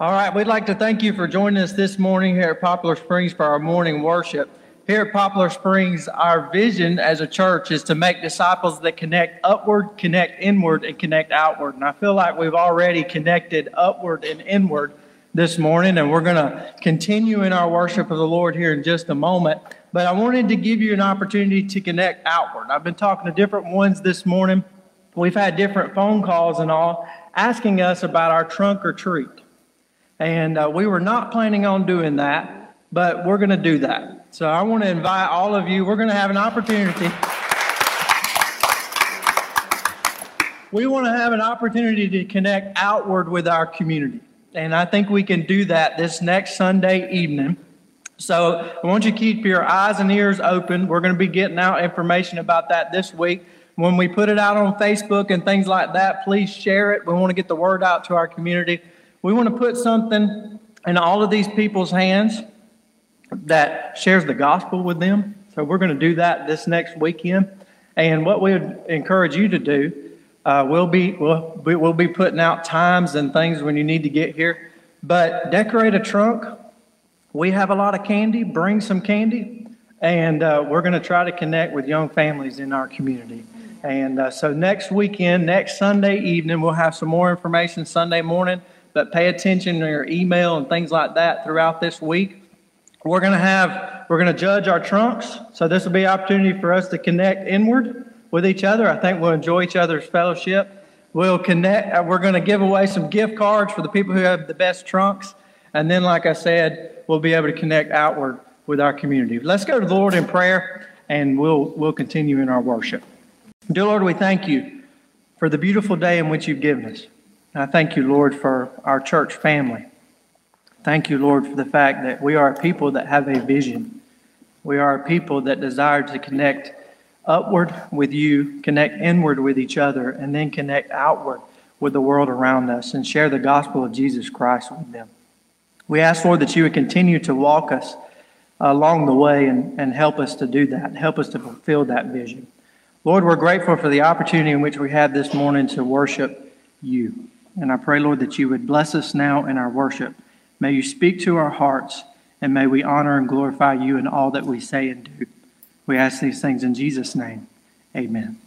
All right, we'd like to thank you for joining us this morning here at Poplar Springs for our morning worship. Here at Poplar Springs, our vision as a church is to make disciples that connect upward, connect inward, and connect outward. And I feel like we've already connected upward and inward this morning, and we're going to continue in our worship of the Lord here in just a moment. But I wanted to give you an opportunity to connect outward. I've been talking to different ones this morning. We've had different phone calls and all asking us about our trunk or treat. And uh, we were not planning on doing that, but we're going to do that. So I want to invite all of you, we're going to have an opportunity. We want to have an opportunity to connect outward with our community. And I think we can do that this next Sunday evening. So I want you to keep your eyes and ears open. We're going to be getting out information about that this week. When we put it out on Facebook and things like that, please share it. We want to get the word out to our community. We want to put something in all of these people's hands that shares the gospel with them. So we're going to do that this next weekend. And what we would encourage you to do, uh, we'll be we'll, we'll be putting out times and things when you need to get here. But decorate a trunk. We have a lot of candy. Bring some candy, and uh, we're going to try to connect with young families in our community. And uh, so next weekend, next Sunday evening, we'll have some more information Sunday morning but pay attention to your email and things like that throughout this week. We're going to have, we're going to judge our trunks. So this will be an opportunity for us to connect inward with each other. I think we'll enjoy each other's fellowship. We'll connect, uh, we're going to give away some gift cards for the people who have the best trunks. And then, like I said, we'll be able to connect outward with our community. Let's go to the Lord in prayer and we'll, we'll continue in our worship. Dear Lord, we thank you for the beautiful day in which you've given us. And I thank you, Lord, for our church family. Thank you, Lord, for the fact that we are a people that have a vision. We are a people that desire to connect upward with you, connect inward with each other, and then connect outward with the world around us and share the gospel of Jesus Christ with them. We ask, Lord, that you would continue to walk us along the way and, and help us to do that, help us to fulfill that vision. Lord, we're grateful for the opportunity in which we have this morning to worship you. And I pray, Lord, that you would bless us now in our worship. May you speak to our hearts, and may we honor and glorify you in all that we say and do. We ask these things in Jesus' name. Amen.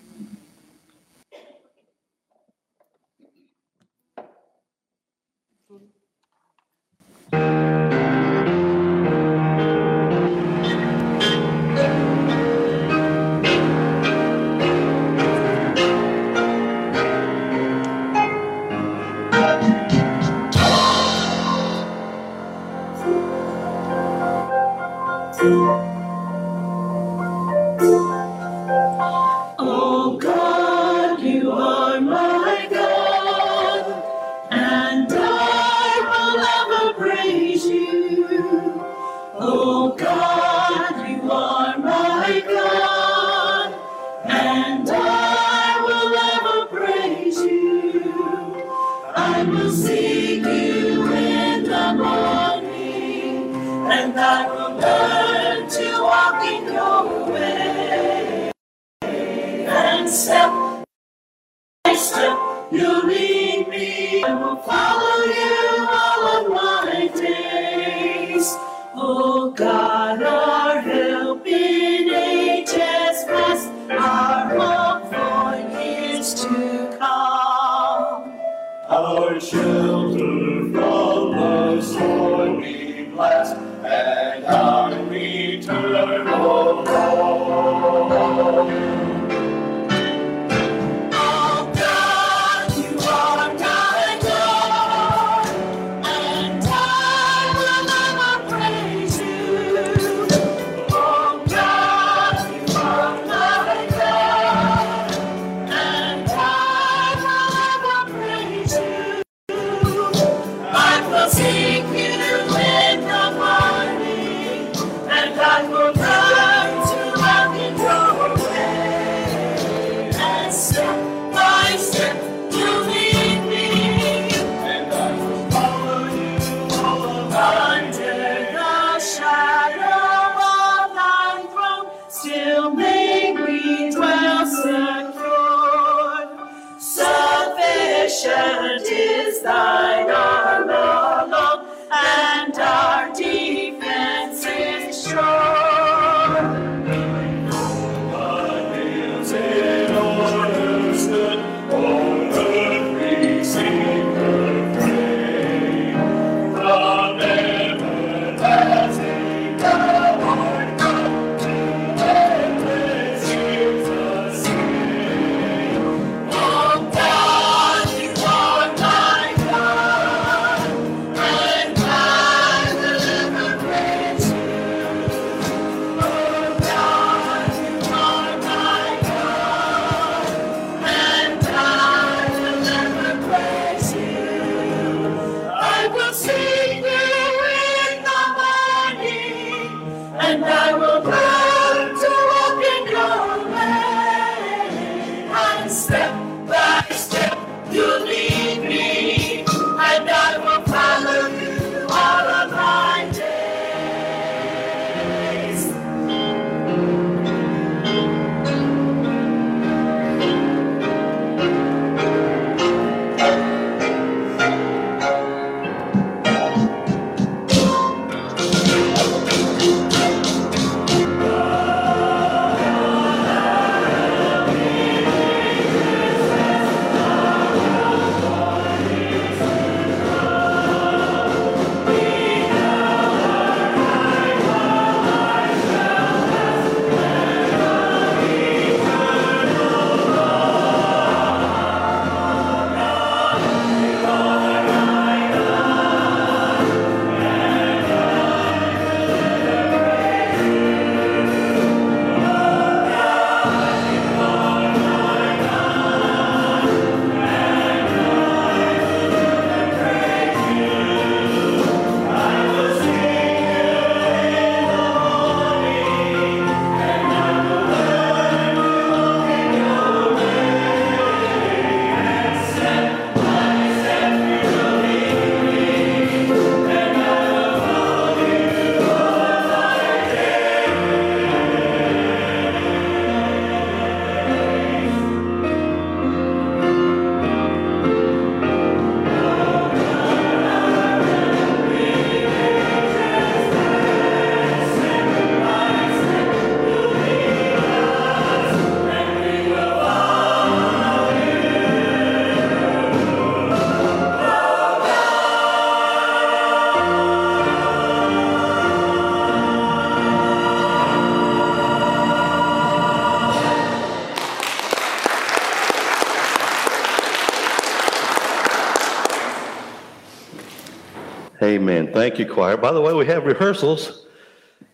Amen. Thank you, choir. By the way, we have rehearsals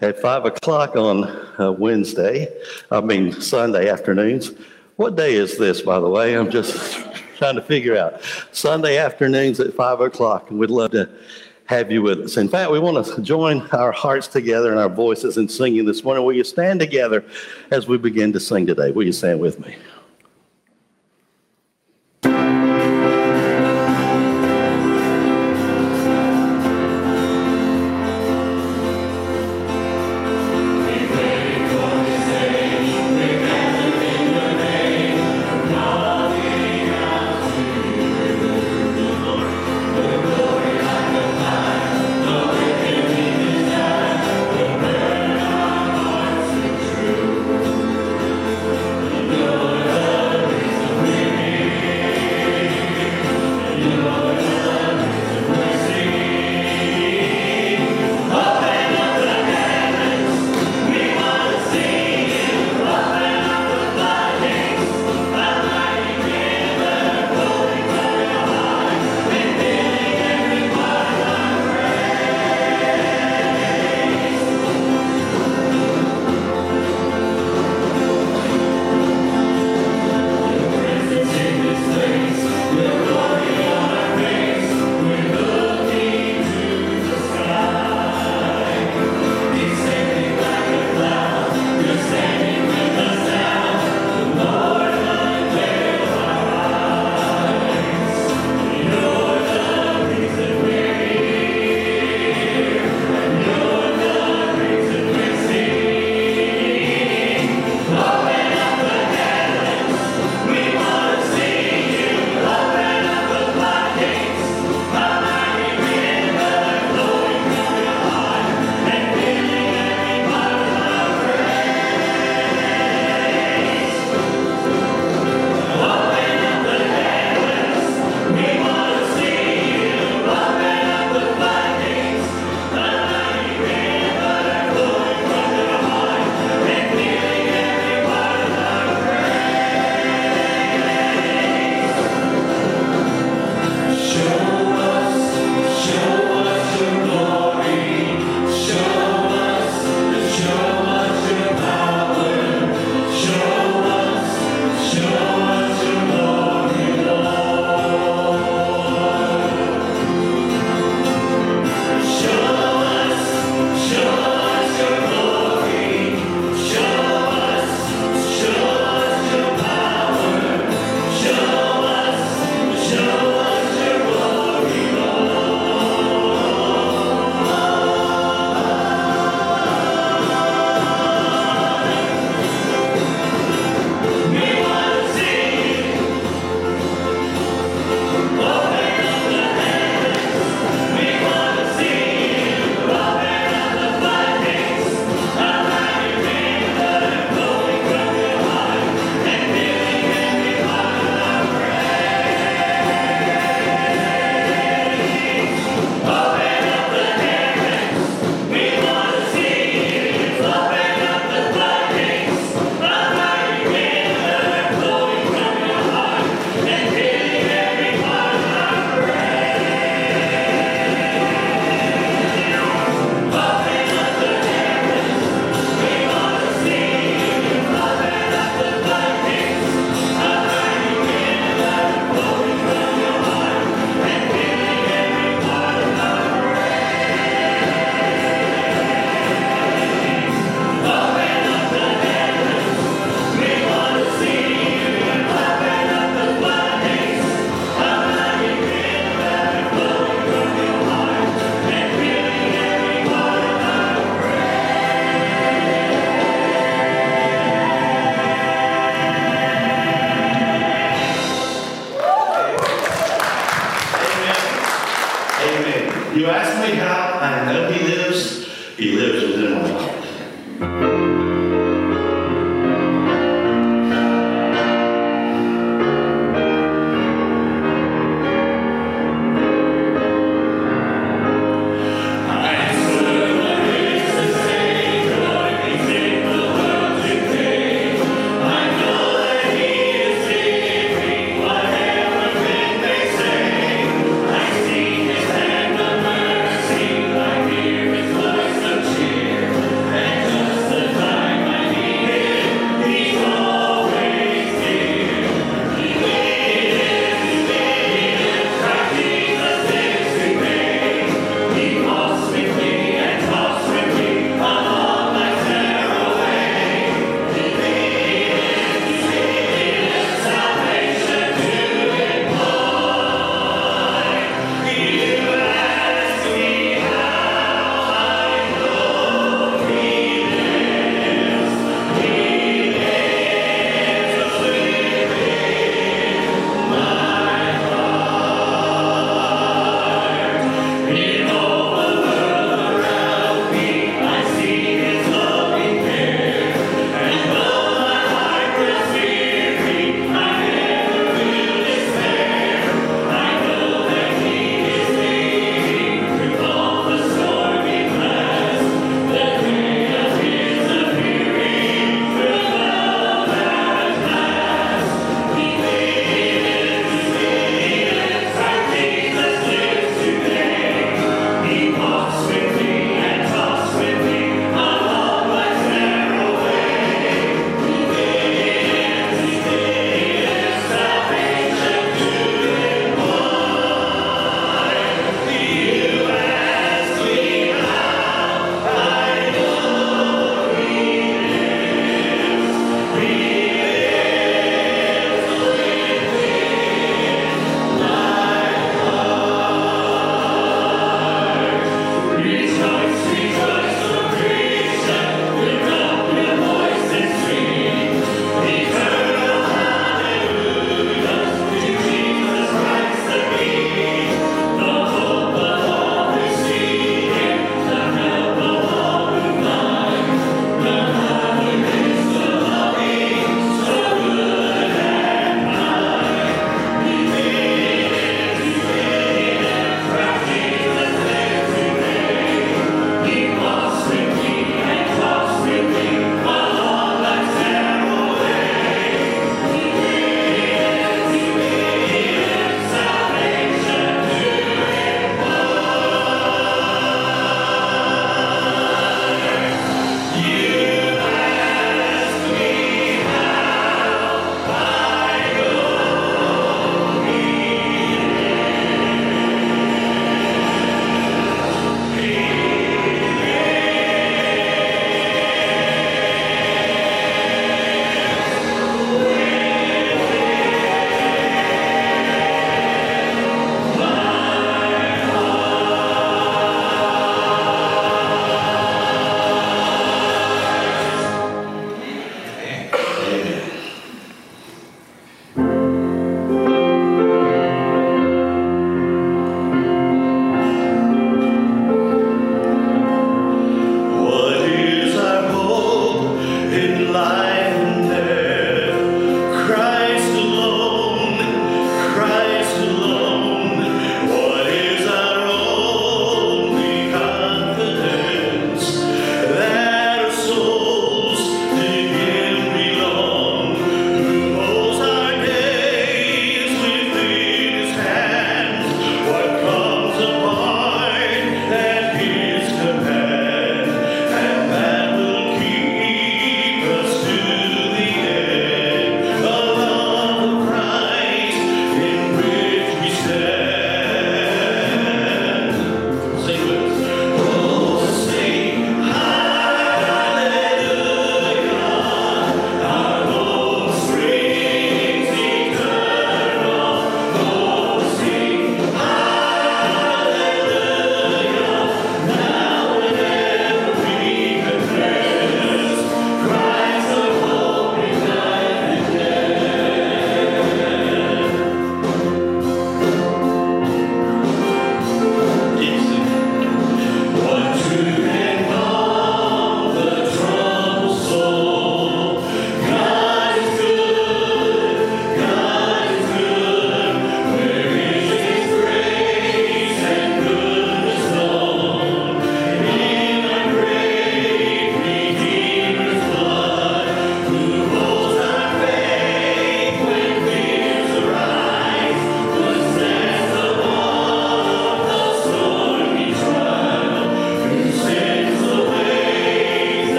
at 5 o'clock on uh, Wednesday, I mean Sunday afternoons. What day is this, by the way? I'm just trying to figure out. Sunday afternoons at 5 o'clock, and we'd love to have you with us. In fact, we want to join our hearts together and our voices in singing this morning. Will you stand together as we begin to sing today? Will you stand with me?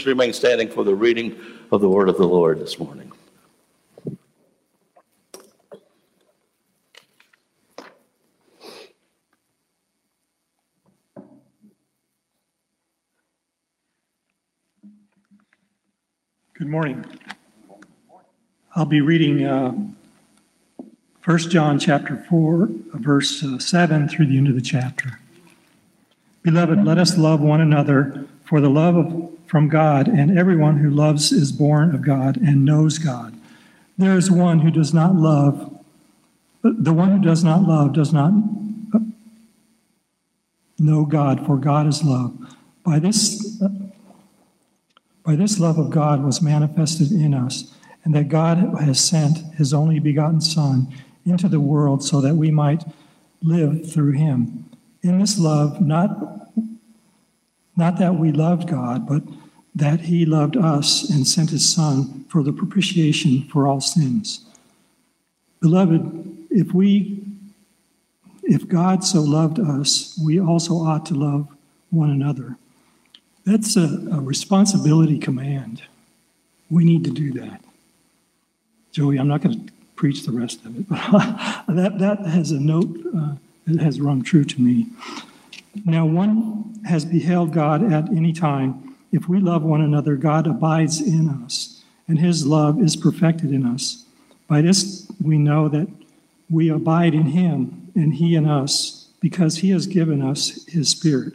Please remain standing for the reading of the word of the Lord this morning. Good morning. I'll be reading uh, 1 John chapter 4, verse uh, 7 through the end of the chapter. Beloved, let us love one another, for the love of, from God, and everyone who loves is born of God and knows God. There is one who does not love, the one who does not love does not know God, for God is love. By this, by this love of God was manifested in us, and that God has sent his only begotten Son into the world so that we might live through him. In this love, not, not that we loved God, but that he loved us and sent his Son for the propitiation for all sins. Beloved, if we if God so loved us, we also ought to love one another. That's a, a responsibility command. We need to do that. Joey, I'm not going to preach the rest of it, but that, that has a note uh, that has rung true to me. Now, one has beheld God at any time. If we love one another, God abides in us, and his love is perfected in us. By this we know that we abide in him, and he in us, because he has given us his Spirit.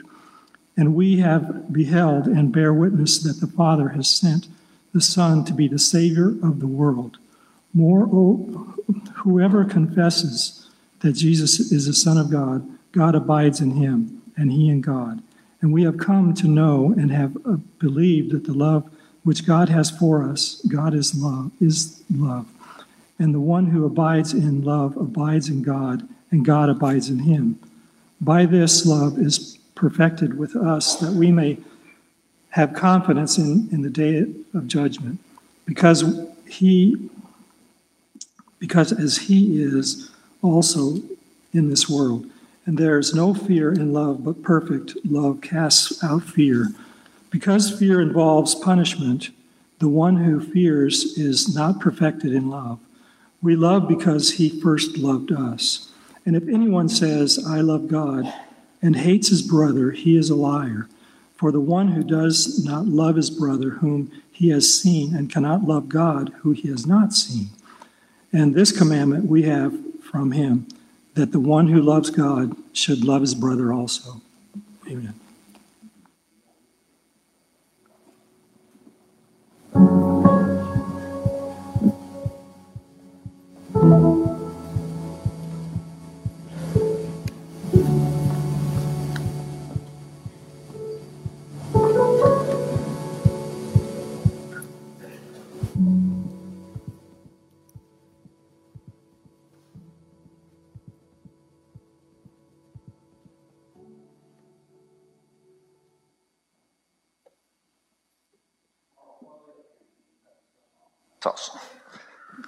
And we have beheld and bear witness that the Father has sent the Son to be the Savior of the world. More, whoever confesses that Jesus is the Son of God, God abides in him, and he in God. And we have come to know and have uh, believed that the love which God has for us, God is love, is love. And the one who abides in love abides in God, and God abides in him. By this love is perfected with us, that we may have confidence in, in the day of judgment, because he because as he is also in this world. And there is no fear in love, but perfect love casts out fear. Because fear involves punishment, the one who fears is not perfected in love. We love because he first loved us. And if anyone says, I love God, and hates his brother, he is a liar. For the one who does not love his brother, whom he has seen, and cannot love God, who he has not seen. And this commandment we have from him that the one who loves God should love his brother also. Amen.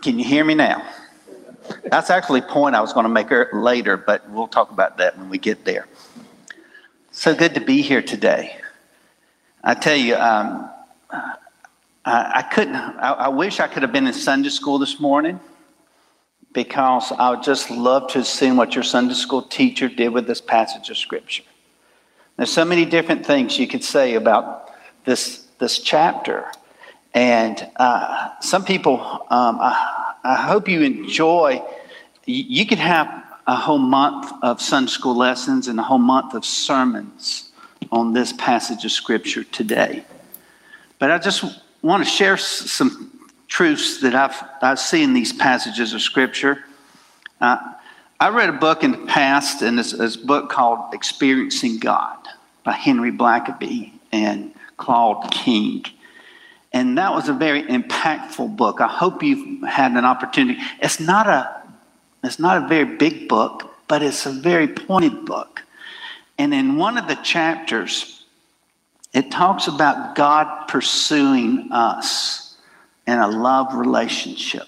Can you hear me now? That's actually a point I was going to make later, but we'll talk about that when we get there. So good to be here today. I tell you, um, I, I, couldn't, I, I, wish I could have been in Sunday school this morning because I would just love to have seen what your Sunday school teacher did with this passage of Scripture. There's so many different things you could say about this, this chapter. And uh, some people, um, I, I, hope you enjoy. You, you could have a whole month of Sunday school lessons and a whole month of sermons on this passage of Scripture today. But I just want to share some truths that I've, I've seen in these passages of Scripture. Uh, I read a book in the past, and it's, it's a book called Experiencing God by Henry Blackaby and Claude King. And that was a very impactful book. I hope you've had an opportunity. It's not a, it's not a very big book, but it's a very pointed book. And in one of the chapters, it talks about God pursuing us in a love relationship.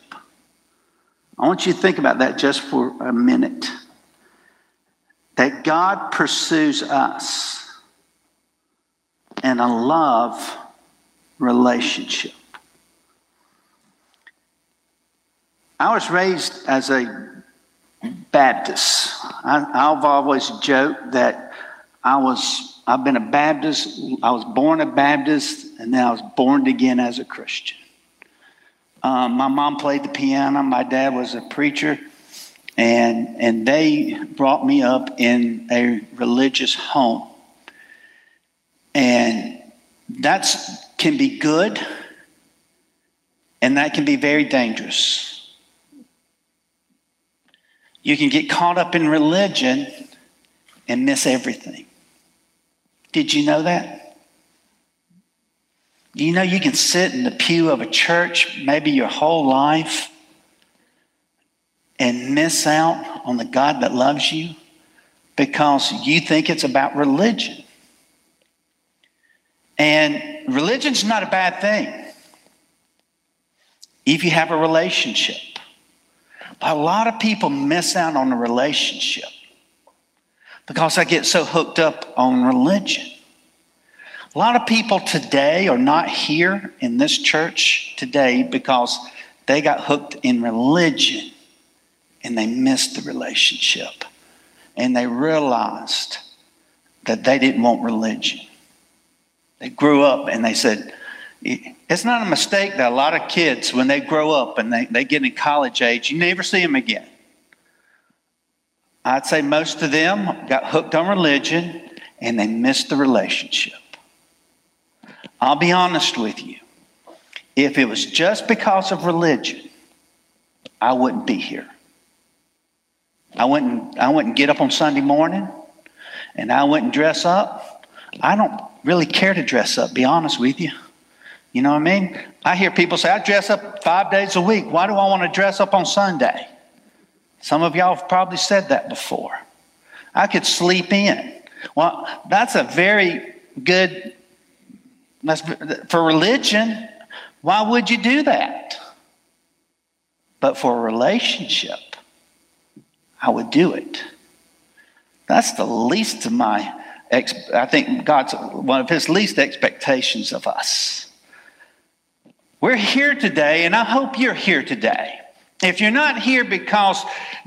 I want you to think about that just for a minute. That God pursues us in a love relationship. I was raised as a Baptist. I, have always joked that I was, I've been a Baptist, I was born a Baptist, and then I was born again as a Christian. Um, my mom played the piano, my dad was a preacher, and, and they brought me up in a religious home. And that can be good, and that can be very dangerous. You can get caught up in religion and miss everything. Did you know that? You know, you can sit in the pew of a church maybe your whole life and miss out on the God that loves you because you think it's about religion. And religion's not a bad thing if you have a relationship. But a lot of people miss out on a relationship because they get so hooked up on religion. A lot of people today are not here in this church today because they got hooked in religion and they missed the relationship. And they realized that they didn't want religion. They grew up and they said, it's not a mistake that a lot of kids, when they grow up and they, they get in college age, you never see them again. I'd say most of them got hooked on religion and they missed the relationship. I'll be honest with you. If it was just because of religion, I wouldn't be here. I wouldn't, I wouldn't get up on Sunday morning and I wouldn't dress up. I don't really care to dress up, be honest with you. You know what I mean? I hear people say, I dress up five days a week. Why do I want to dress up on Sunday? Some of y'all have probably said that before. I could sleep in. Well, that's a very good, that's, for religion, why would you do that? But for a relationship, I would do it. That's the least of my, I think God's one of his least expectations of us. We're here today, and I hope you're here today. If you're not here because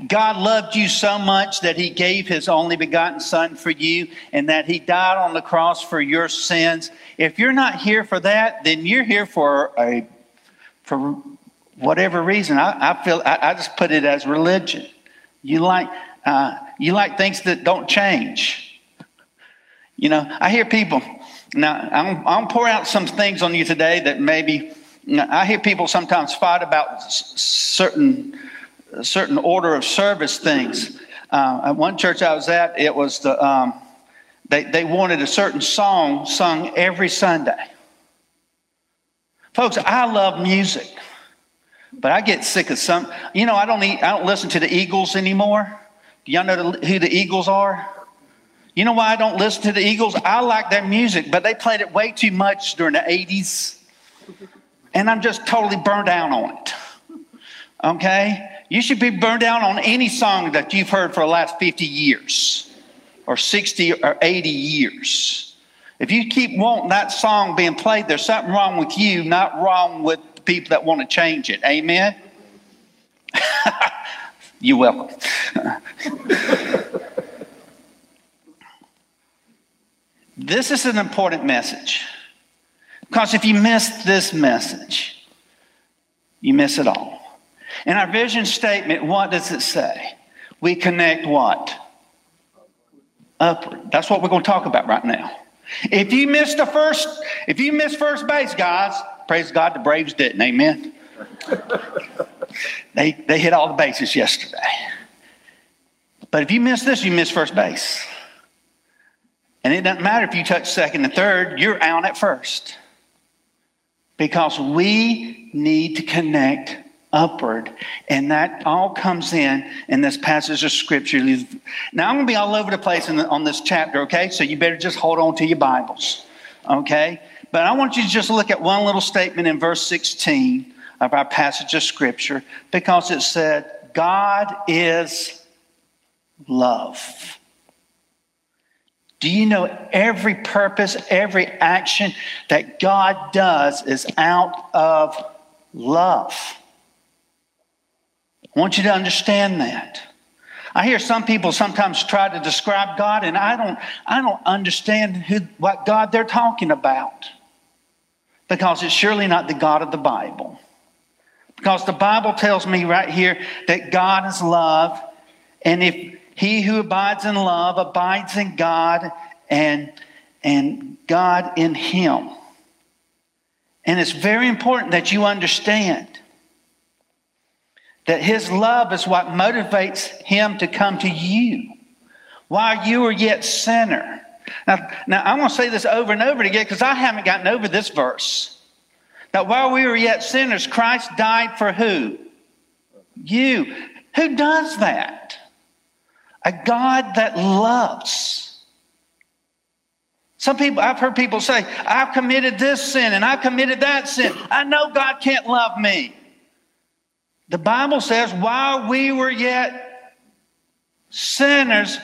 God loved you so much that He gave His only begotten Son for you and that He died on the cross for your sins, if you're not here for that, then you're here for a for whatever reason. I, I feel I, I, just put it as religion. You like uh, you like things that don't change. You know, I hear people. Now I'm, I'm pour out some things on you today that maybe I hear people sometimes fight about certain certain order of service things. Uh, at one church I was at, it was the um, they they wanted a certain song sung every Sunday. Folks, I love music, but I get sick of some. You know, I don't eat, I don't listen to the Eagles anymore. Do y'all know who the Eagles are? You know why I don't listen to the Eagles? I like their music, but they played it way too much during the 80s and I'm just totally burned out on it. Okay? You should be burned out on any song that you've heard for the last 50 years or 60 or 80 years. If you keep wanting that song being played, there's something wrong with you, not wrong with the people that want to change it. Amen? You're welcome. this is an important message. Because if you miss this message, you miss it all. In our vision statement, what does it say? We connect what? Upward. That's what we're going to talk about right now. If you miss the first, if you miss first base, guys, praise God, the Braves didn't. Amen. they they hit all the bases yesterday. But if you miss this, you miss first base. And it doesn't matter if you touch second and third, you're out at first because we need to connect upward. And that all comes in in this passage of scripture. Now, I'm going to be all over the place the, on this chapter, okay? So you better just hold on to your Bibles, okay? But I want you to just look at one little statement in verse 16 of our passage of scripture because it said, God is love. Do you know every purpose, every action that God does is out of love? I want you to understand that. I hear some people sometimes try to describe God, and I don't, I don't understand who, what God they're talking about because it's surely not the God of the Bible. Because the Bible tells me right here that God is love, and if he who abides in love abides in God and, and God in him. And it's very important that you understand that his love is what motivates him to come to you while you are yet sinner. Now, now I'm going to say this over and over again because I haven't gotten over this verse. That while we were yet sinners, Christ died for who? You. Who does that? A God that loves. Some people, I've heard people say, I've committed this sin and I've committed that sin. I know God can't love me. The Bible says, while we were yet sinners,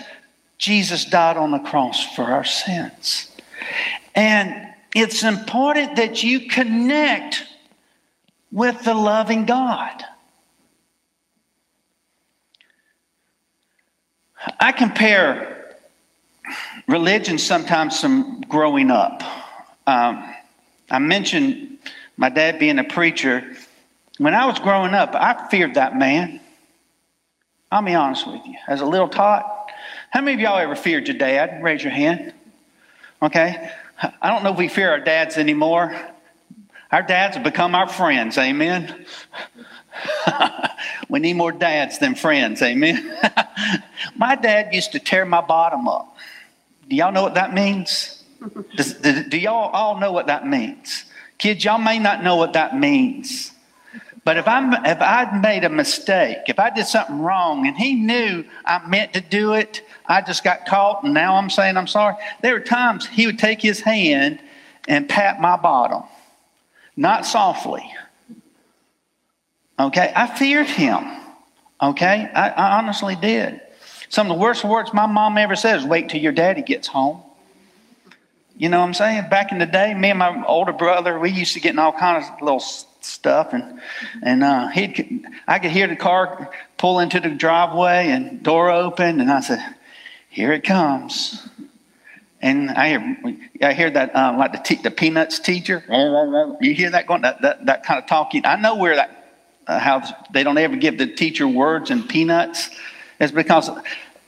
Jesus died on the cross for our sins. And it's important that you connect with the loving God. I compare religion sometimes from growing up. Um, I mentioned my dad being a preacher. When I was growing up, I feared that man. I'll be honest with you. As a little tot, how many of y'all ever feared your dad? Raise your hand. Okay. I don't know if we fear our dads anymore. Our dads have become our friends. Amen. we need more dads than friends. Amen. my dad used to tear my bottom up. Do y'all know what that means? Does, do, do y'all all know what that means? Kids, y'all may not know what that means. But if I'm if I'd made a mistake, if I did something wrong and he knew I meant to do it, I just got caught and now I'm saying I'm sorry. There were times he would take his hand and pat my bottom. Not softly, Okay, I feared him. Okay, I, I honestly did. Some of the worst words my mom ever says, wait till your daddy gets home. You know what I'm saying? Back in the day, me and my older brother, we used to get in all kinds of little stuff, and and uh, he'd I could hear the car pull into the driveway and door open, and I said, "Here it comes." And I hear I hear that uh, like the te- the peanuts teacher. You hear that going that, that that kind of talking. I know where that Uh, how they don't ever give the teacher words and peanuts is because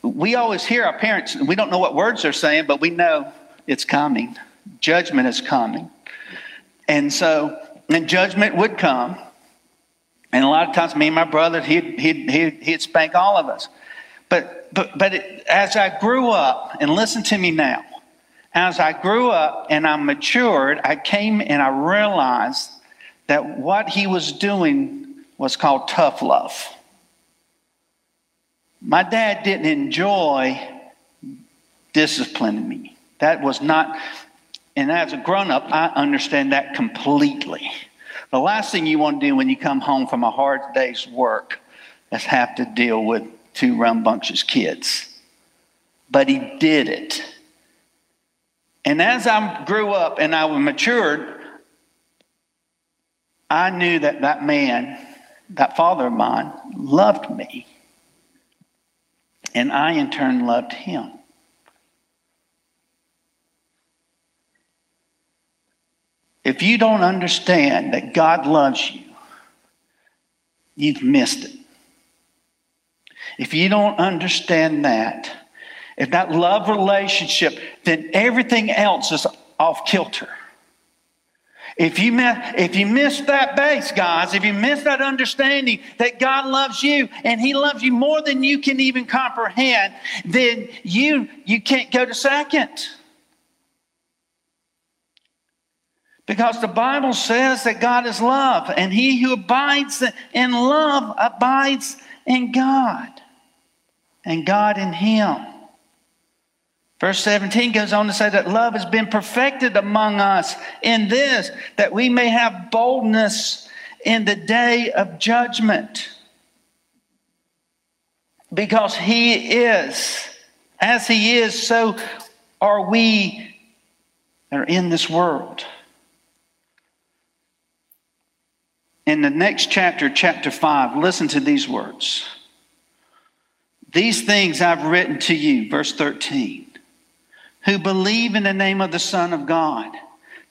we always hear our parents, we don't know what words they're saying, but we know it's coming. Judgment is coming. And so, and judgment would come. And a lot of times, me and my brother, he'd, he'd, he'd, he'd spank all of us. But, but, but it, as I grew up, and listen to me now, as I grew up and I matured, I came and I realized that what he was doing was called tough love. My dad didn't enjoy disciplining me. That was not, and as a grown up, I understand that completely. The last thing you want to do when you come home from a hard day's work is have to deal with two rambunctious kids. But he did it. And as I grew up and I matured, I knew that that man that father of mine loved me. And I, in turn, loved him. If you don't understand that God loves you, you've missed it. If you don't understand that, if that love relationship, then everything else is off kilter. If you, miss, if you miss that base, guys, if you miss that understanding that God loves you and He loves you more than you can even comprehend, then you, you can't go to second. Because the Bible says that God is love, and he who abides in love abides in God, and God in him. Verse 17 goes on to say that love has been perfected among us in this, that we may have boldness in the day of judgment. Because he is, as he is, so are we that are in this world? In the next chapter, chapter 5, listen to these words. These things I've written to you, verse 13, who believe in the name of the Son of God,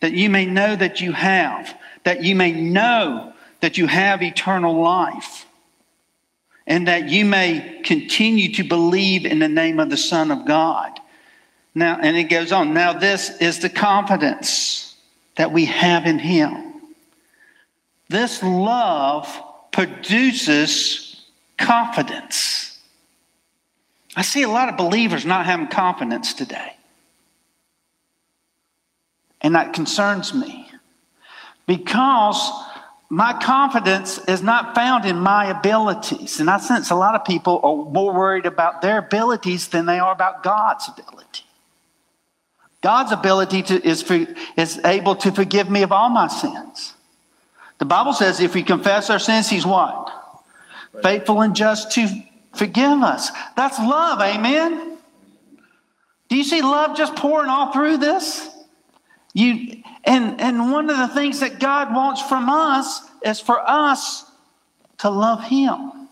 that you may know that you have, that you may know that you have eternal life, and that you may continue to believe in the name of the Son of God. Now, and it goes on. Now, this is the confidence that we have in Him this love produces confidence. I see a lot of believers not having confidence today. And that concerns me because my confidence is not found in my abilities. And I sense a lot of people are more worried about their abilities than they are about God's ability. God's ability to, is, is able to forgive me of all my sins. The Bible says if we confess our sins, He's what? Faithful and just to forgive us. That's love, amen? Do you see love just pouring all through this? You and and one of the things that God wants from us is for us to love him.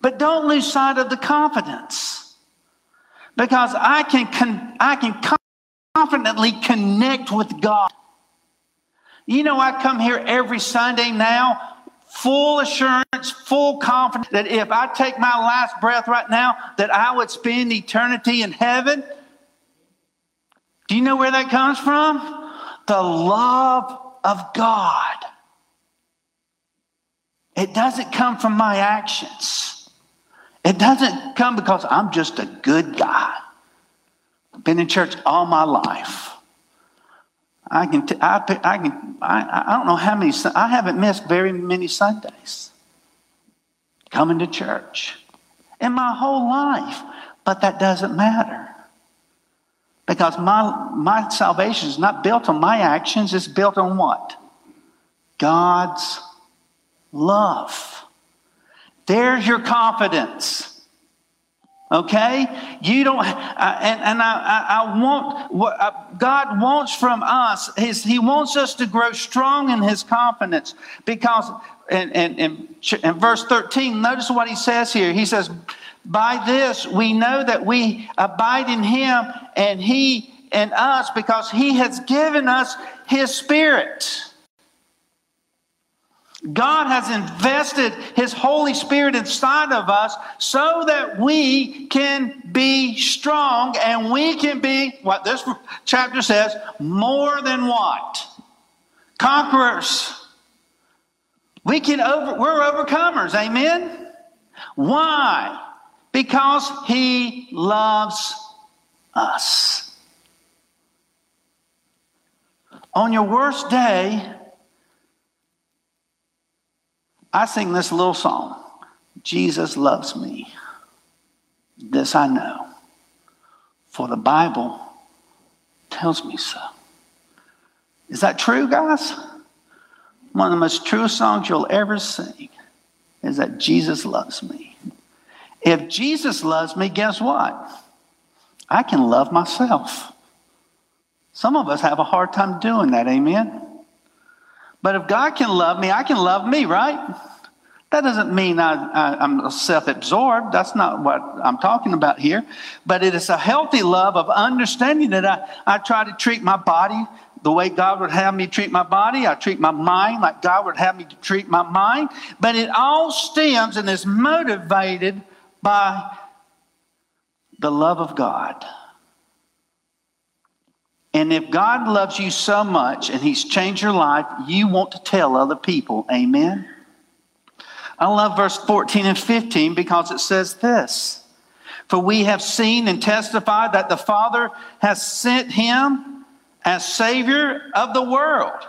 But don't lose sight of the confidence. Because I can I can confidently connect with God. You know, I come here every Sunday now, full assurance, full confidence that if I take my last breath right now, that I would spend eternity in heaven. Do you know where that comes from? The love of God. It doesn't come from my actions. It doesn't come because I'm just a good guy. I've been in church all my life. I can, t- I, I, can, I, I don't know how many, I haven't missed very many Sundays coming to church in my whole life. But that doesn't matter. Because my, my salvation is not built on my actions, it's built on what? God's love. There's your confidence. Okay? You don't, uh, and, and I, I, I want, what uh, God wants from us is He wants us to grow strong in His confidence because, in, in, in, in verse 13, notice what He says here. He says, By this we know that we abide in Him and He in us because He has given us His Spirit. God has invested His Holy Spirit inside of us so that we can be strong and we can be, what this chapter says, more than what? Conquerors. We can over, we're overcomers, amen? Why? Because He loves us. On your worst day, I sing this little song Jesus loves me. This I know, for the Bible tells me so. Is that true, guys? One of the most truest songs you'll ever sing is that Jesus loves me. If Jesus loves me, guess what? I can love myself. Some of us have a hard time doing that, amen? But if God can love me, I can love me, right? That doesn't mean I, am self absorbed. That's not what I'm talking about here. But it is a healthy love of understanding that I, I try to treat my body the way God would have me treat my body. I treat my mind like God would have me to treat my mind. But it all stems and is motivated by the love of God. And if God loves you so much and He's changed your life, you want to tell other people, Amen? I love verse 14 and 15 because it says this For we have seen and testified that the Father has sent Him as Savior of the world.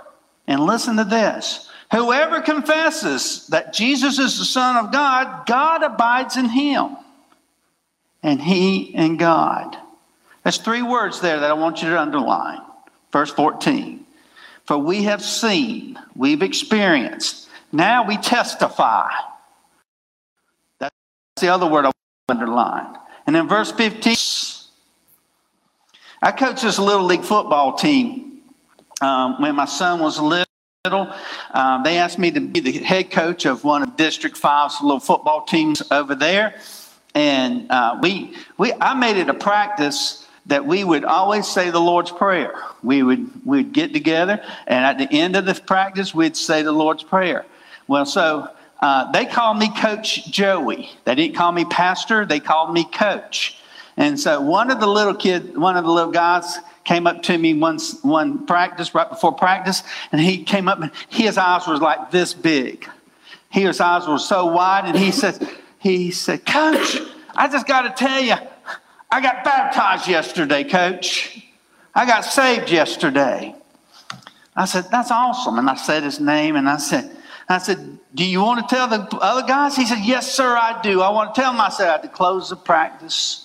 And listen to this whoever confesses that Jesus is the Son of God, God abides in Him, and He in God. There's three words there that I want you to underline. Verse 14. For we have seen, we've experienced, now we testify. That's the other word I want to underline. And in verse 15, I coached this little league football team um, when my son was little. Um, they asked me to be the head coach of one of District 5's little football teams over there. And uh, we, we, I made it a practice that we would always say the Lord's Prayer. We would we'd get together, and at the end of the practice, we'd say the Lord's Prayer. Well, so uh, they called me Coach Joey. They didn't call me Pastor, they called me Coach. And so one of the little kids, one of the little guys came up to me once one practice, right before practice, and he came up and his eyes were like this big. His eyes were so wide, and he said, he said, Coach, I just got to tell you, I got baptized yesterday, Coach. I got saved yesterday. I said, That's awesome. And I said his name, and I said, I said, Do you want to tell the other guys? He said, Yes, sir, I do. I want to tell them. I said, I had to close the practice.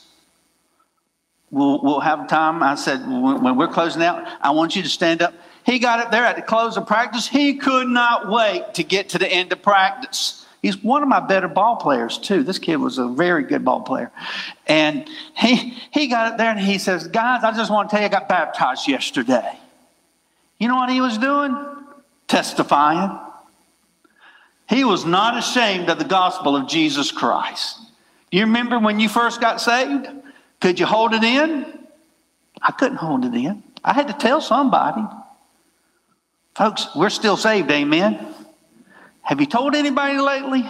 We'll, we'll have time. I said, when, we're closing out, I want you to stand up. He got up there at the close of practice. He could not wait to get to the end of practice. He's one of my better ball players, too. This kid was a very good ball player. And he, he got up there and he says, Guys, I just want to tell you, I got baptized yesterday. You know what he was doing? Testifying. He was not ashamed of the gospel of Jesus Christ. Do you remember when you first got saved? Could you hold it in? I couldn't hold it in. I had to tell somebody. Folks, we're still saved, amen. Have you told anybody lately?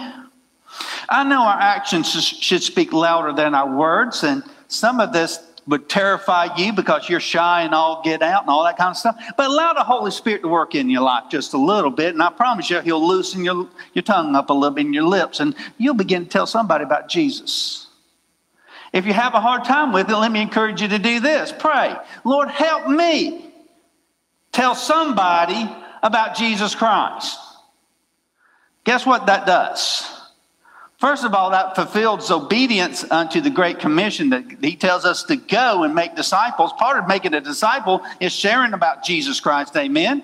I know our actions should speak louder than our words, and some of this would terrify you because you're shy and all get out and all that kind of stuff. But allow the Holy Spirit to work in your life just a little bit, and I promise you, He'll loosen your, your tongue up a little bit in your lips, and you'll begin to tell somebody about Jesus. If you have a hard time with it, let me encourage you to do this pray, Lord, help me tell somebody about Jesus Christ. Guess what that does? First of all, that fulfills obedience unto the Great Commission that He tells us to go and make disciples. Part of making a disciple is sharing about Jesus Christ. Amen.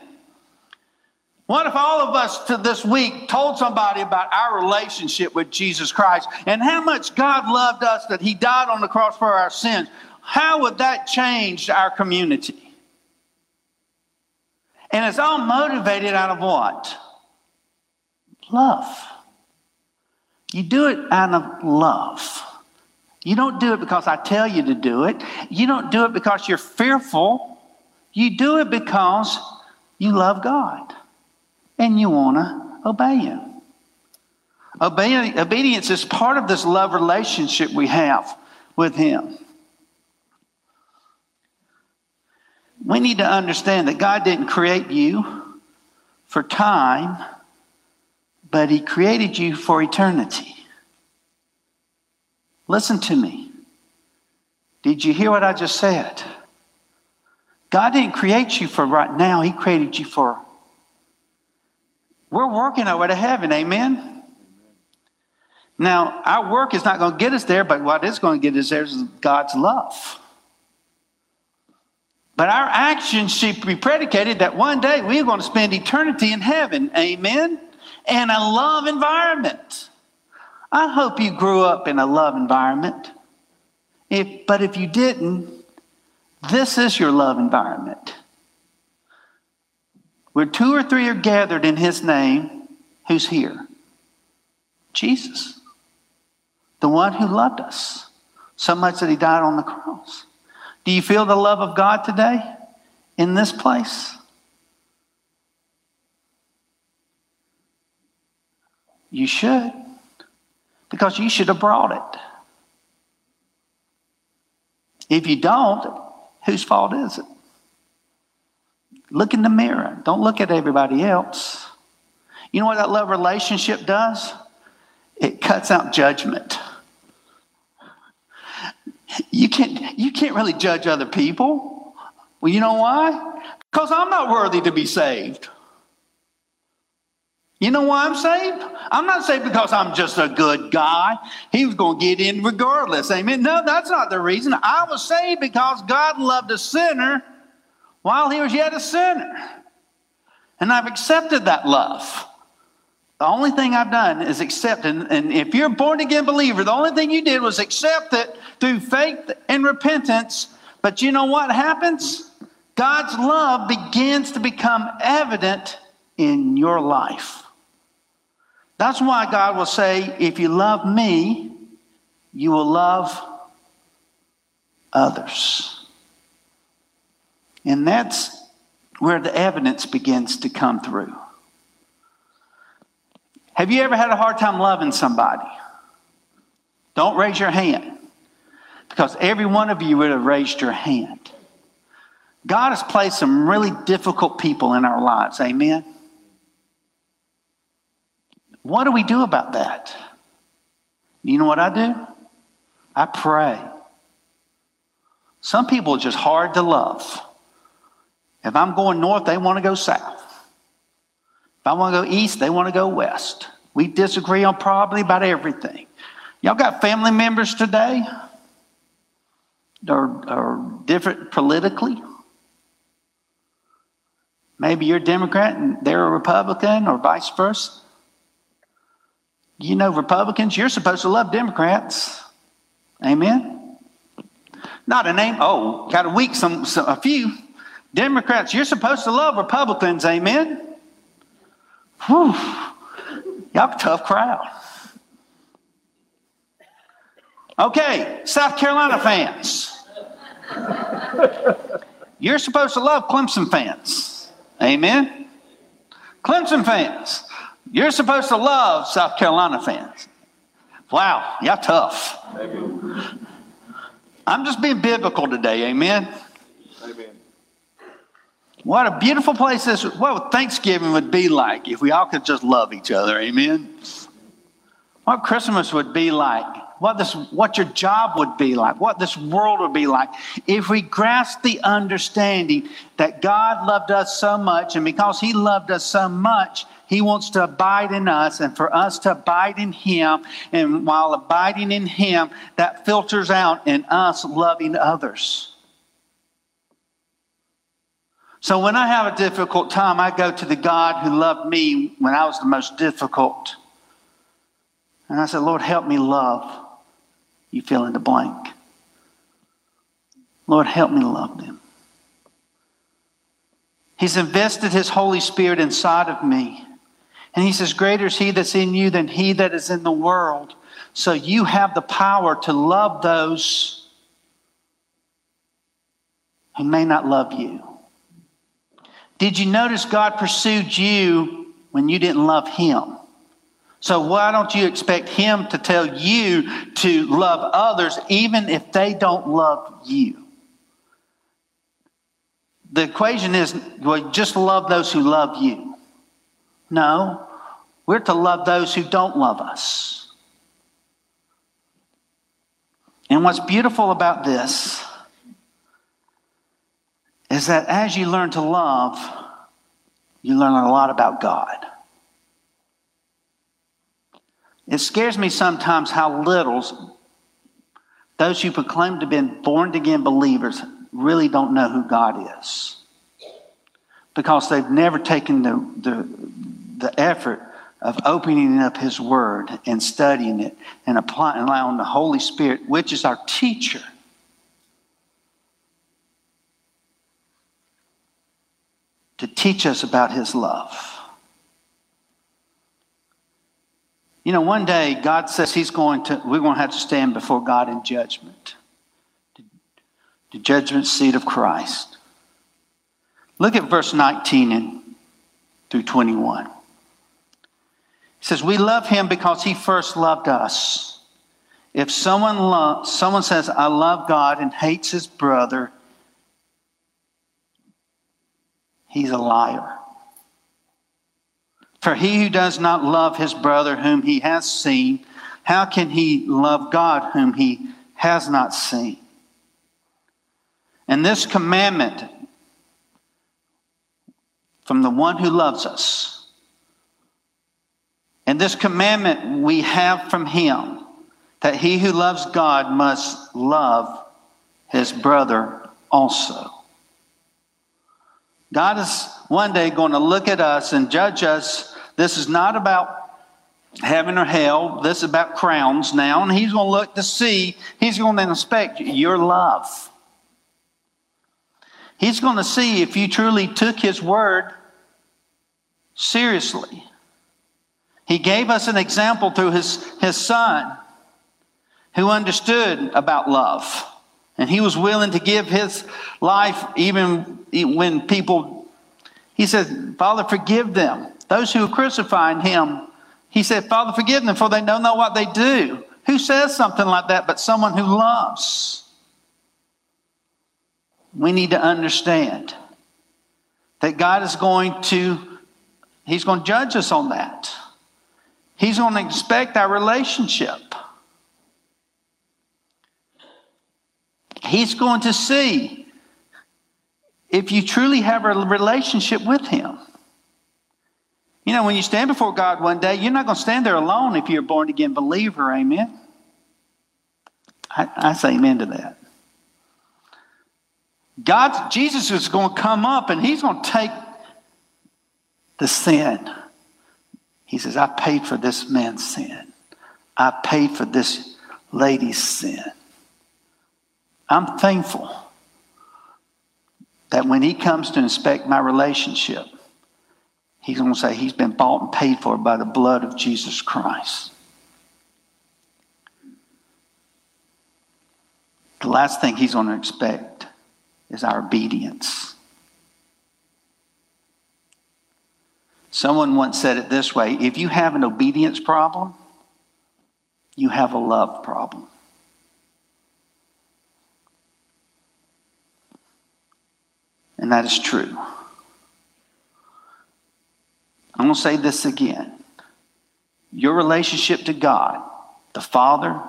What if all of us to this week told somebody about our relationship with Jesus Christ and how much God loved us that He died on the cross for our sins? How would that change our community? And it's all motivated out of what? Love. You do it out of love. You don't do it because I tell you to do it. You don't do it because you're fearful. You do it because you love God and you want to obey Him. Obedience is part of this love relationship we have with Him. We need to understand that God didn't create you for time, but He created you for eternity. Listen to me. Did you hear what I just said? God didn't create you for right now, He created you for we're working our way to heaven, amen? Now, our work is not going to get us there, but what is going to get us there is God's love. But our actions should be predicated that one day we're going to spend eternity in heaven, amen? And a love environment. I hope you grew up in a love environment. If, but if you didn't, this is your love environment. Where two or three are gathered in his name, who's here? Jesus. The one who loved us so much that he died on the cross. Do you feel the love of God today in this place? You should, because you should have brought it. If you don't, whose fault is it? Look in the mirror. Don't look at everybody else. You know what that love relationship does? It cuts out judgment. You can't, you can't really judge other people. Well, you know why? Because I'm not worthy to be saved. You know why I'm saved? I'm not saved because I'm just a good guy. He was going to get in regardless. Amen. No, that's not the reason. I was saved because God loved a sinner while he was yet a sinner. And I've accepted that love. The only thing I've done is accept it. And if you're a born again believer, the only thing you did was accept it through faith and repentance. But you know what happens? God's love begins to become evident in your life. That's why God will say, if you love me, you will love others. And that's where the evidence begins to come through. Have you ever had a hard time loving somebody? Don't raise your hand because every one of you would have raised your hand. God has placed some really difficult people in our lives. Amen. What do we do about that? You know what I do? I pray. Some people are just hard to love. If I'm going north, they want to go south. If I want to go east, they want to go west. We disagree on probably about everything. Y'all got family members today? Or, or different politically? Maybe you're a Democrat and they're a Republican, or vice versa. You know, Republicans, you're supposed to love Democrats. Amen? Not a name. Oh, got a week, some, some a few. Democrats, you're supposed to love Republicans. Amen? Whew. Y'all tough crowd. Okay, South Carolina fans. You're supposed to love Clemson fans. Amen? Clemson fans. You're supposed to love South Carolina fans. Wow, y'all tough. Amen. I'm just being biblical today, amen? Amen. What a beautiful place this what Thanksgiving would be like if we all could just love each other, amen? What Christmas would be like what this what your job would be like, what this world would be like if we grasp the understanding that God loved us so much and because he loved us so much, he wants to abide in us and for us to abide in him and while abiding in him that filters out in us loving others. So when I have a difficult time, I go to the God who loved me when I was the most difficult. And I said, Lord, help me love you fill in the blank. Lord, help me love them. He's invested His Holy Spirit inside of me. And He says, Greater is He that's in you than He that is in the world. So you have the power to love those who may not love you. Did you notice God pursued you when you didn't love Him? So why don't you expect him to tell you to love others even if they don't love you? The equation is well, just love those who love you. No, we're to love those who don't love us. And what's beautiful about this is that as you learn to love, you learn a lot about God. It scares me sometimes how little those who proclaim to have been born again believers really don't know who God is. Because they've never taken the, the, the effort of opening up His Word and studying it and applying, allowing the Holy Spirit, which is our teacher, to teach us about His love. You know, one day God says He's going to, we're going to have to stand before God in judgment, the judgment seat of Christ. Look at verse 19 and through 21. He says, We love Him because He first loved us. If someone, lo- someone says, I love God and hates his brother, he's a liar. For he who does not love his brother whom he has seen, how can he love God whom he has not seen? And this commandment from the one who loves us, and this commandment we have from him that he who loves God must love his brother also. God is one day going to look at us and judge us this is not about heaven or hell. This is about crowns now. And he's going to look to see, he's going to inspect your love. He's going to see if you truly took his word seriously. He gave us an example through his, his son who understood about love. And he was willing to give his life even when people, he said, Father, forgive them. Those who crucified him, he said, Father, forgive them, for they don't know what they do. Who says something like that but someone who loves? We need to understand that God is going to, He's going to judge us on that. He's going to inspect our relationship. He's going to see if you truly have a relationship with Him. You know, when you stand before God one day, you're not going to stand there alone if you're a born again believer. Amen. I, I say amen to that. God, Jesus is going to come up and He's going to take the sin. He says, I paid for this man's sin. I paid for this lady's sin. I'm thankful that when he comes to inspect my relationship, he's going to say he's been bought and paid for by the blood of Jesus Christ. The last thing he's going to expect is our obedience. Someone once said it this way if you have an obedience problem, you have a love problem. And that is true. I'm going to say this again. Your relationship to God, the Father,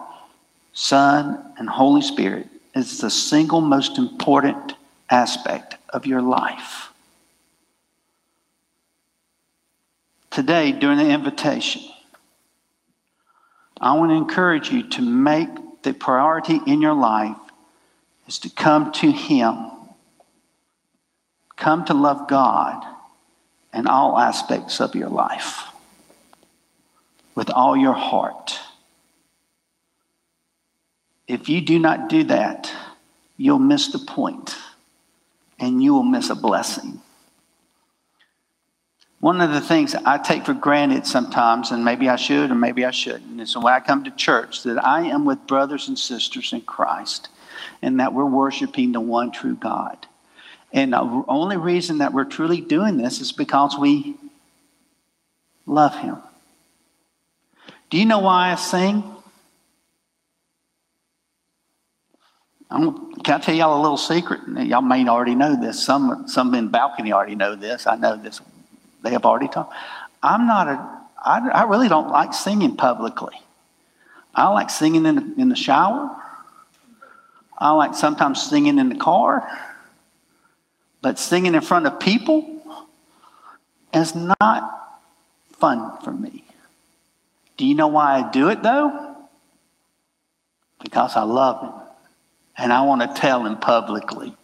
Son, and Holy Spirit, is the single most important aspect of your life. Today, during the invitation, I want to encourage you to make the priority in your life is to come to Him Come to love God in all aspects of your life with all your heart. If you do not do that, you'll miss the point and you will miss a blessing. One of the things I take for granted sometimes, and maybe I should or maybe I shouldn't, is when I come to church that I am with brothers and sisters in Christ and that we're worshiping the one true God. And the only reason that we're truly doing this is because we love Him. Do you know why I sing? I'm, can I tell y'all a little secret? Y'all may already know this. Some, some in balcony already know this. I know this. They have already told. I'm not a. I, I really don't like singing publicly. I like singing in the, in the shower. I like sometimes singing in the car. But singing in front of people is not fun for me. Do you know why I do it though? Because I love him and I want to tell him publicly.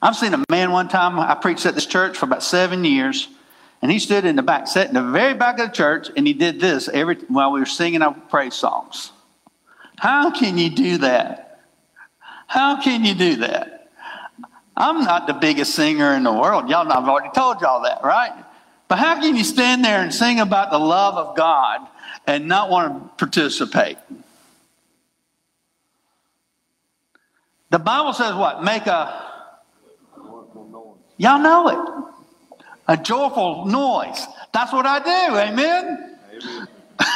I've seen a man one time, I preached at this church for about seven years, and he stood in the back, sat in the very back of the church, and he did this every while we were singing our praise songs. How can you do that? How can you do that? I'm not the biggest singer in the world. Y'all know I've already told y'all that, right? But how can you stand there and sing about the love of God and not want to participate? The Bible says what? Make a Y'all know it. A joyful noise. That's what I do. Amen. Amen.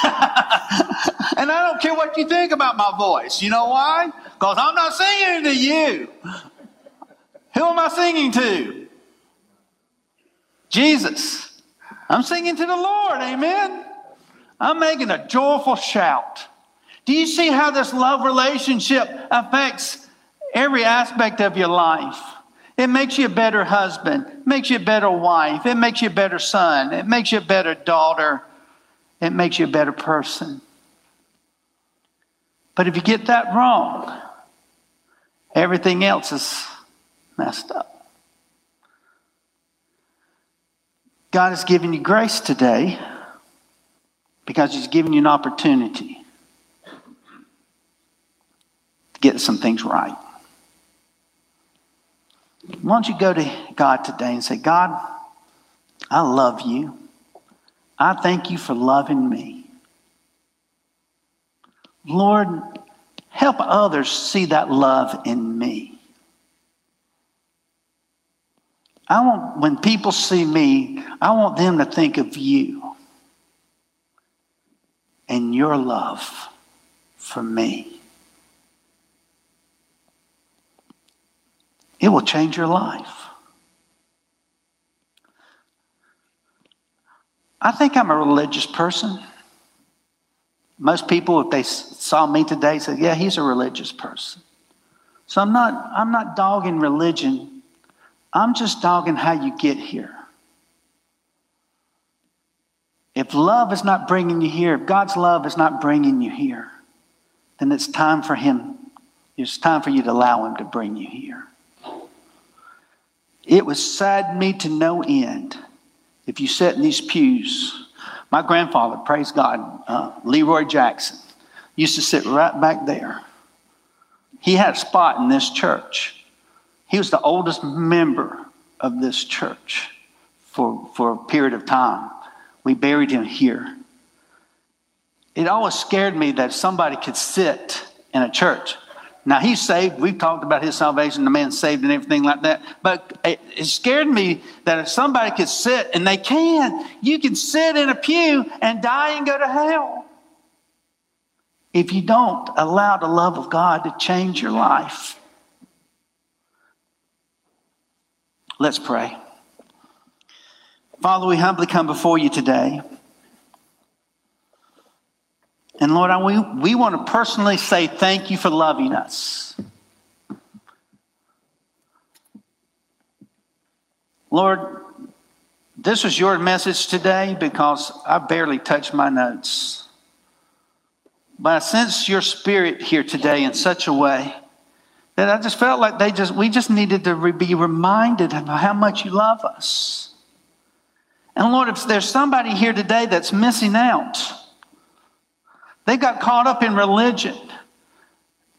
and I don't care what you think about my voice. You know why? Because I'm not singing to you. Who am I singing to? Jesus. I'm singing to the Lord. Amen. I'm making a joyful shout. Do you see how this love relationship affects every aspect of your life? It makes you a better husband, makes you a better wife, it makes you a better son, it makes you a better daughter, it makes you a better person. But if you get that wrong, everything else is messed up. God has given you grace today because He's given you an opportunity to get some things right. Why don't you go to God today and say, God, I love you. I thank you for loving me. Lord, help others see that love in me. I want, when people see me, I want them to think of you and your love for me. It will change your life. I think I'm a religious person. Most people, if they saw me today, said, "Yeah, he's a religious person." So I'm not. I'm not dogging religion. I'm just dogging how you get here. If love is not bringing you here, if God's love is not bringing you here, then it's time for Him. It's time for you to allow Him to bring you here. It would sadden me to no end if you sit in these pews. My grandfather, praise God, uh, Leroy Jackson, used to sit right back there. He had a spot in this church. He was the oldest member of this church for, for a period of time. We buried him here. It always scared me that somebody could sit in a church now he's saved. We've talked about his salvation, the man's saved and everything like that. But it scared me that if somebody could sit, and they can, you can sit in a pew and die and go to hell. If you don't allow the love of God to change your life. Let's pray. Father, we humbly come before you today. And Lord, we, we want to personally say thank you for loving us. Lord, this was your message today because I barely touched my notes. But I sense your spirit here today in such a way that I just felt like they just we just needed to be reminded of how much you love us. And Lord, if there's somebody here today that's missing out, they got caught up in religion.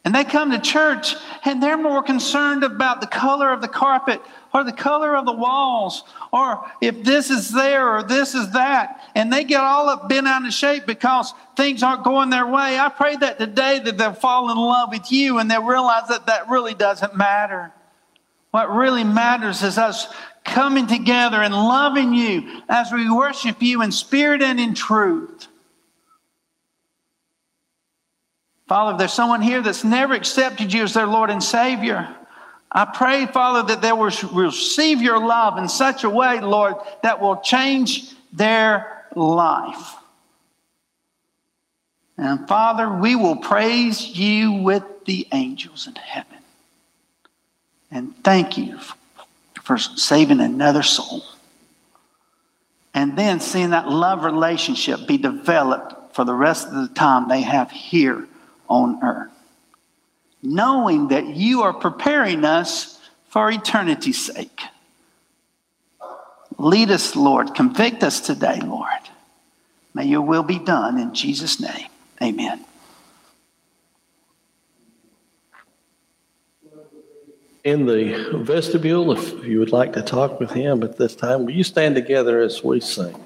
And they come to church and they're more concerned about the color of the carpet or the color of the walls or if this is there or this is that. And they get all up bent out of shape because things aren't going their way. I pray that today that they'll fall in love with you and they'll realize that that really doesn't matter. What really matters is us coming together and loving you as we worship you in spirit and in truth. Father, if there's someone here that's never accepted you as their Lord and Savior, I pray, Father, that they will receive your love in such a way, Lord, that will change their life. And Father, we will praise you with the angels in heaven. And thank you for saving another soul. And then seeing that love relationship be developed for the rest of the time they have here on earth, knowing that you are preparing us for eternity's sake. Lead us, Lord. Convict us today, Lord. May your will be done in Jesus' name. Amen. In the vestibule, if you would like to talk with him at this time, will you stand together as we sing?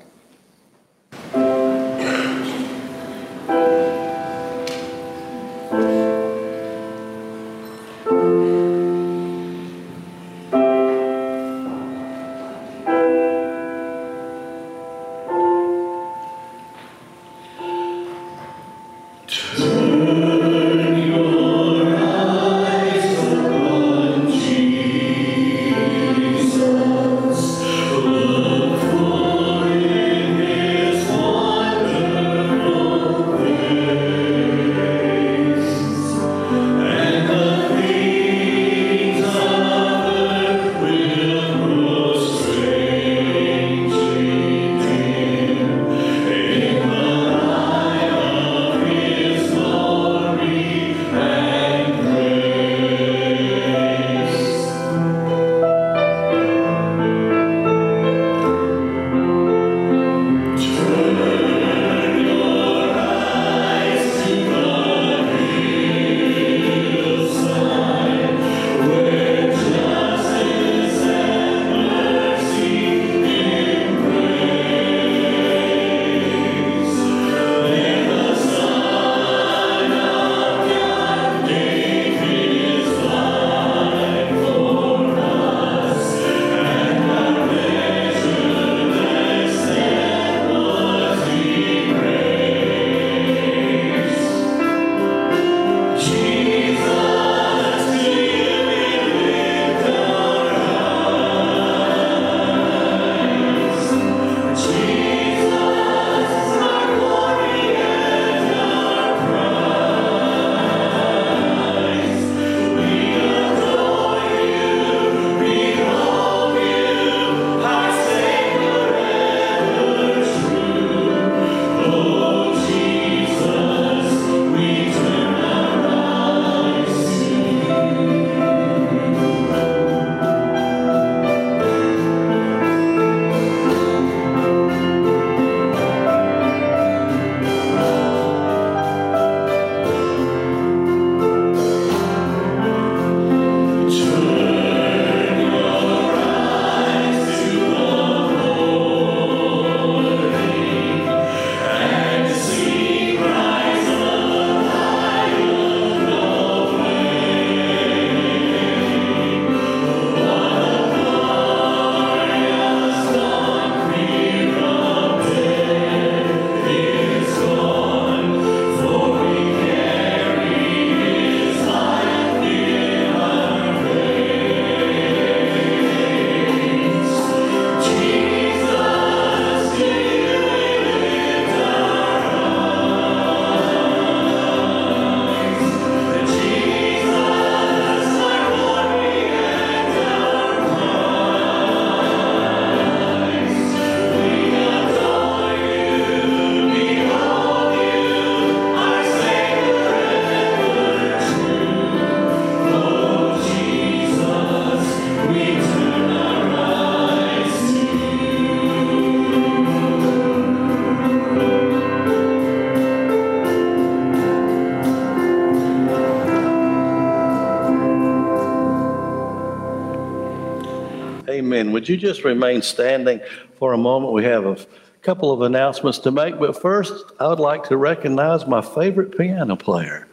Would you just remain standing for a moment? We have a couple of announcements to make, but first, I would like to recognize my favorite piano player.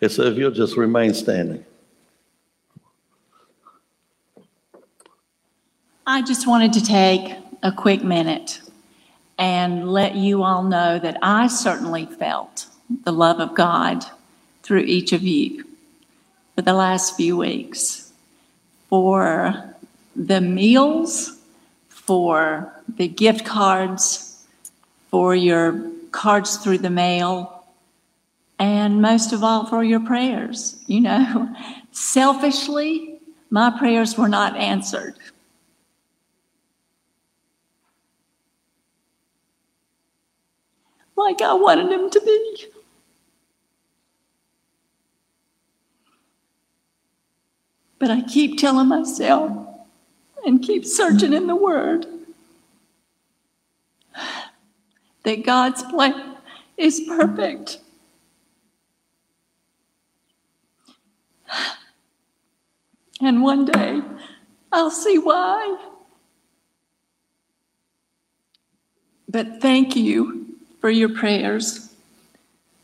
And so if you'll just remain standing. I just wanted to take a quick minute and let you all know that I certainly felt the love of God through each of you for the last few weeks. For the meals, for the gift cards, for your cards through the mail, and most of all for your prayers. You know, selfishly, my prayers were not answered. like I wanted them to be. But I keep telling myself and keep searching in the Word that God's plan is perfect. And one day I'll see why. But thank you for your prayers,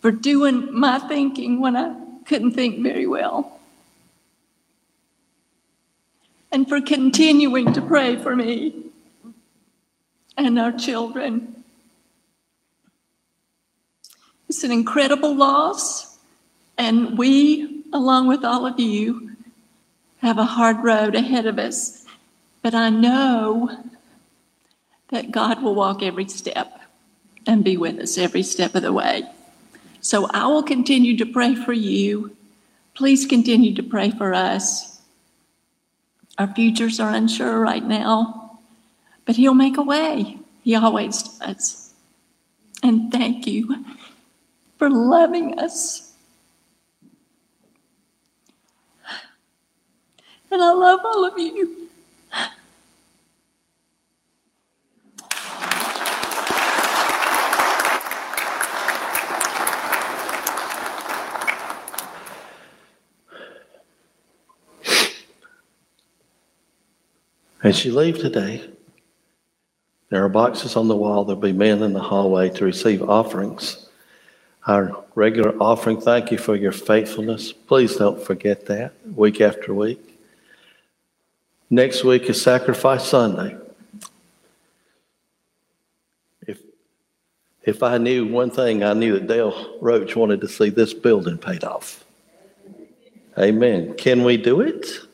for doing my thinking when I couldn't think very well, and for continuing to pray for me and our children. It's an incredible loss, and we, along with all of you, have a hard road ahead of us. But I know that God will walk every step and be with us every step of the way. So I will continue to pray for you. Please continue to pray for us. Our futures are unsure right now, but He'll make a way. He always does. And thank you for loving us. And I love all of you. As you leave today, there are boxes on the wall. There'll be men in the hallway to receive offerings. Our regular offering, thank you for your faithfulness. Please don't forget that week after week. Next week is Sacrifice Sunday. If, if I knew one thing, I knew that Dale Roach wanted to see this building paid off. Amen. Can we do it?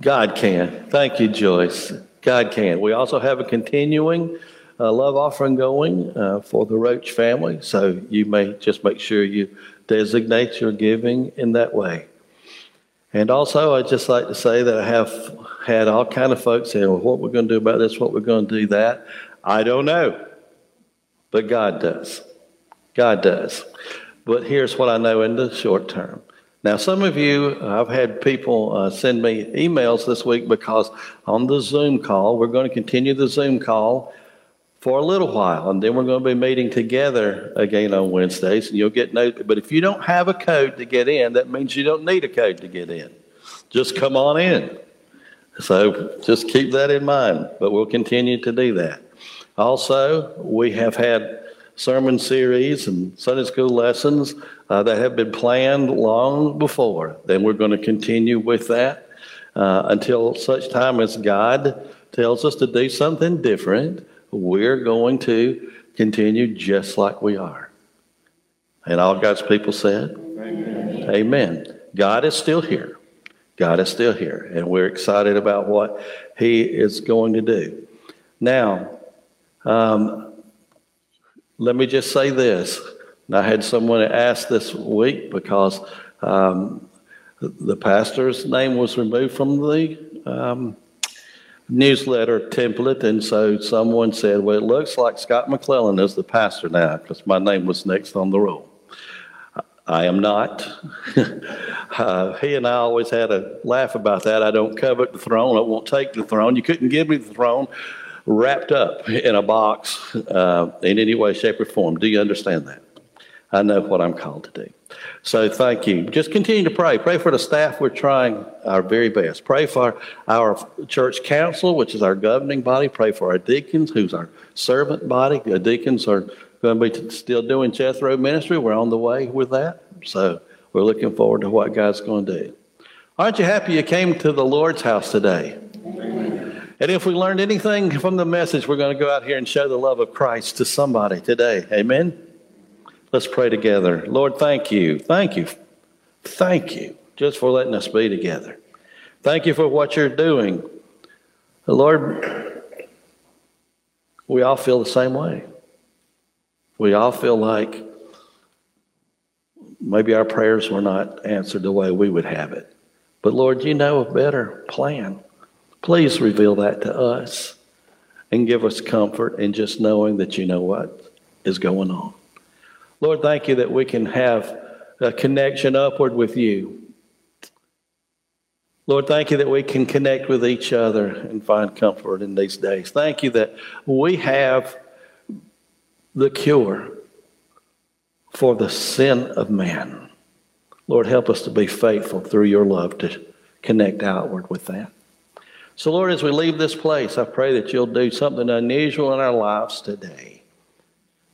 God can. Thank you, Joyce. God can. We also have a continuing uh, love offering going uh, for the Roach family, so you may just make sure you designate your giving in that way. And also, I'd just like to say that I have had all kind of folks saying, well, what we're going to do about this, what we're going to do that. I don't know, but God does. God does. But here's what I know in the short term. Now, some of you, I've had people uh, send me emails this week because on the Zoom call, we're going to continue the Zoom call for a little while, and then we're going to be meeting together again on Wednesdays, and you'll get no. But if you don't have a code to get in, that means you don't need a code to get in. Just come on in. So just keep that in mind, but we'll continue to do that. Also, we have had sermon series and Sunday school lessons uh, that have been planned long before. Then we're going to continue with that uh, until such time as God tells us to do something different. We're going to continue just like we are. And all God's people said, Amen. Amen. God is still here. God is still here. And we're excited about what He is going to do. Now, um, let me just say this. I had someone ask this week because um, the pastor's name was removed from the um, newsletter template, and so someone said, "Well, it looks like Scott McClellan is the pastor now because my name was next on the roll." I am not. uh, he and I always had a laugh about that. I don't covet the throne. I won't take the throne. You couldn't give me the throne wrapped up in a box uh, in any way, shape, or form. Do you understand that? I know what I'm called to do. So thank you. Just continue to pray. Pray for the staff. We're trying our very best. Pray for our church council, which is our governing body. Pray for our deacons, who's our servant body. The deacons are going to be still doing Jethro ministry. We're on the way with that. So we're looking forward to what God's going to do. Aren't you happy you came to the Lord's house today? And if we learned anything from the message, we're going to go out here and show the love of Christ to somebody today. Amen. Let's pray together. Lord, thank you. Thank you. Thank you just for letting us be together. Thank you for what you're doing. Lord, we all feel the same way. We all feel like maybe our prayers were not answered the way we would have it. But Lord, you know a better plan. Please reveal that to us and give us comfort in just knowing that you know what is going on. Lord, thank you that we can have a connection upward with you. Lord, thank you that we can connect with each other and find comfort in these days. Thank you that we have the cure for the sin of man. Lord, help us to be faithful through your love to connect outward with that. So, Lord, as we leave this place, I pray that you'll do something unusual in our lives today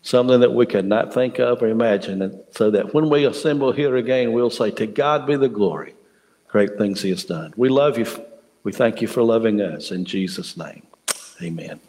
something that we could not think of or imagine, so that when we assemble here again, we'll say, To God be the glory. Great things He has done. We love you. We thank you for loving us. In Jesus' name, amen.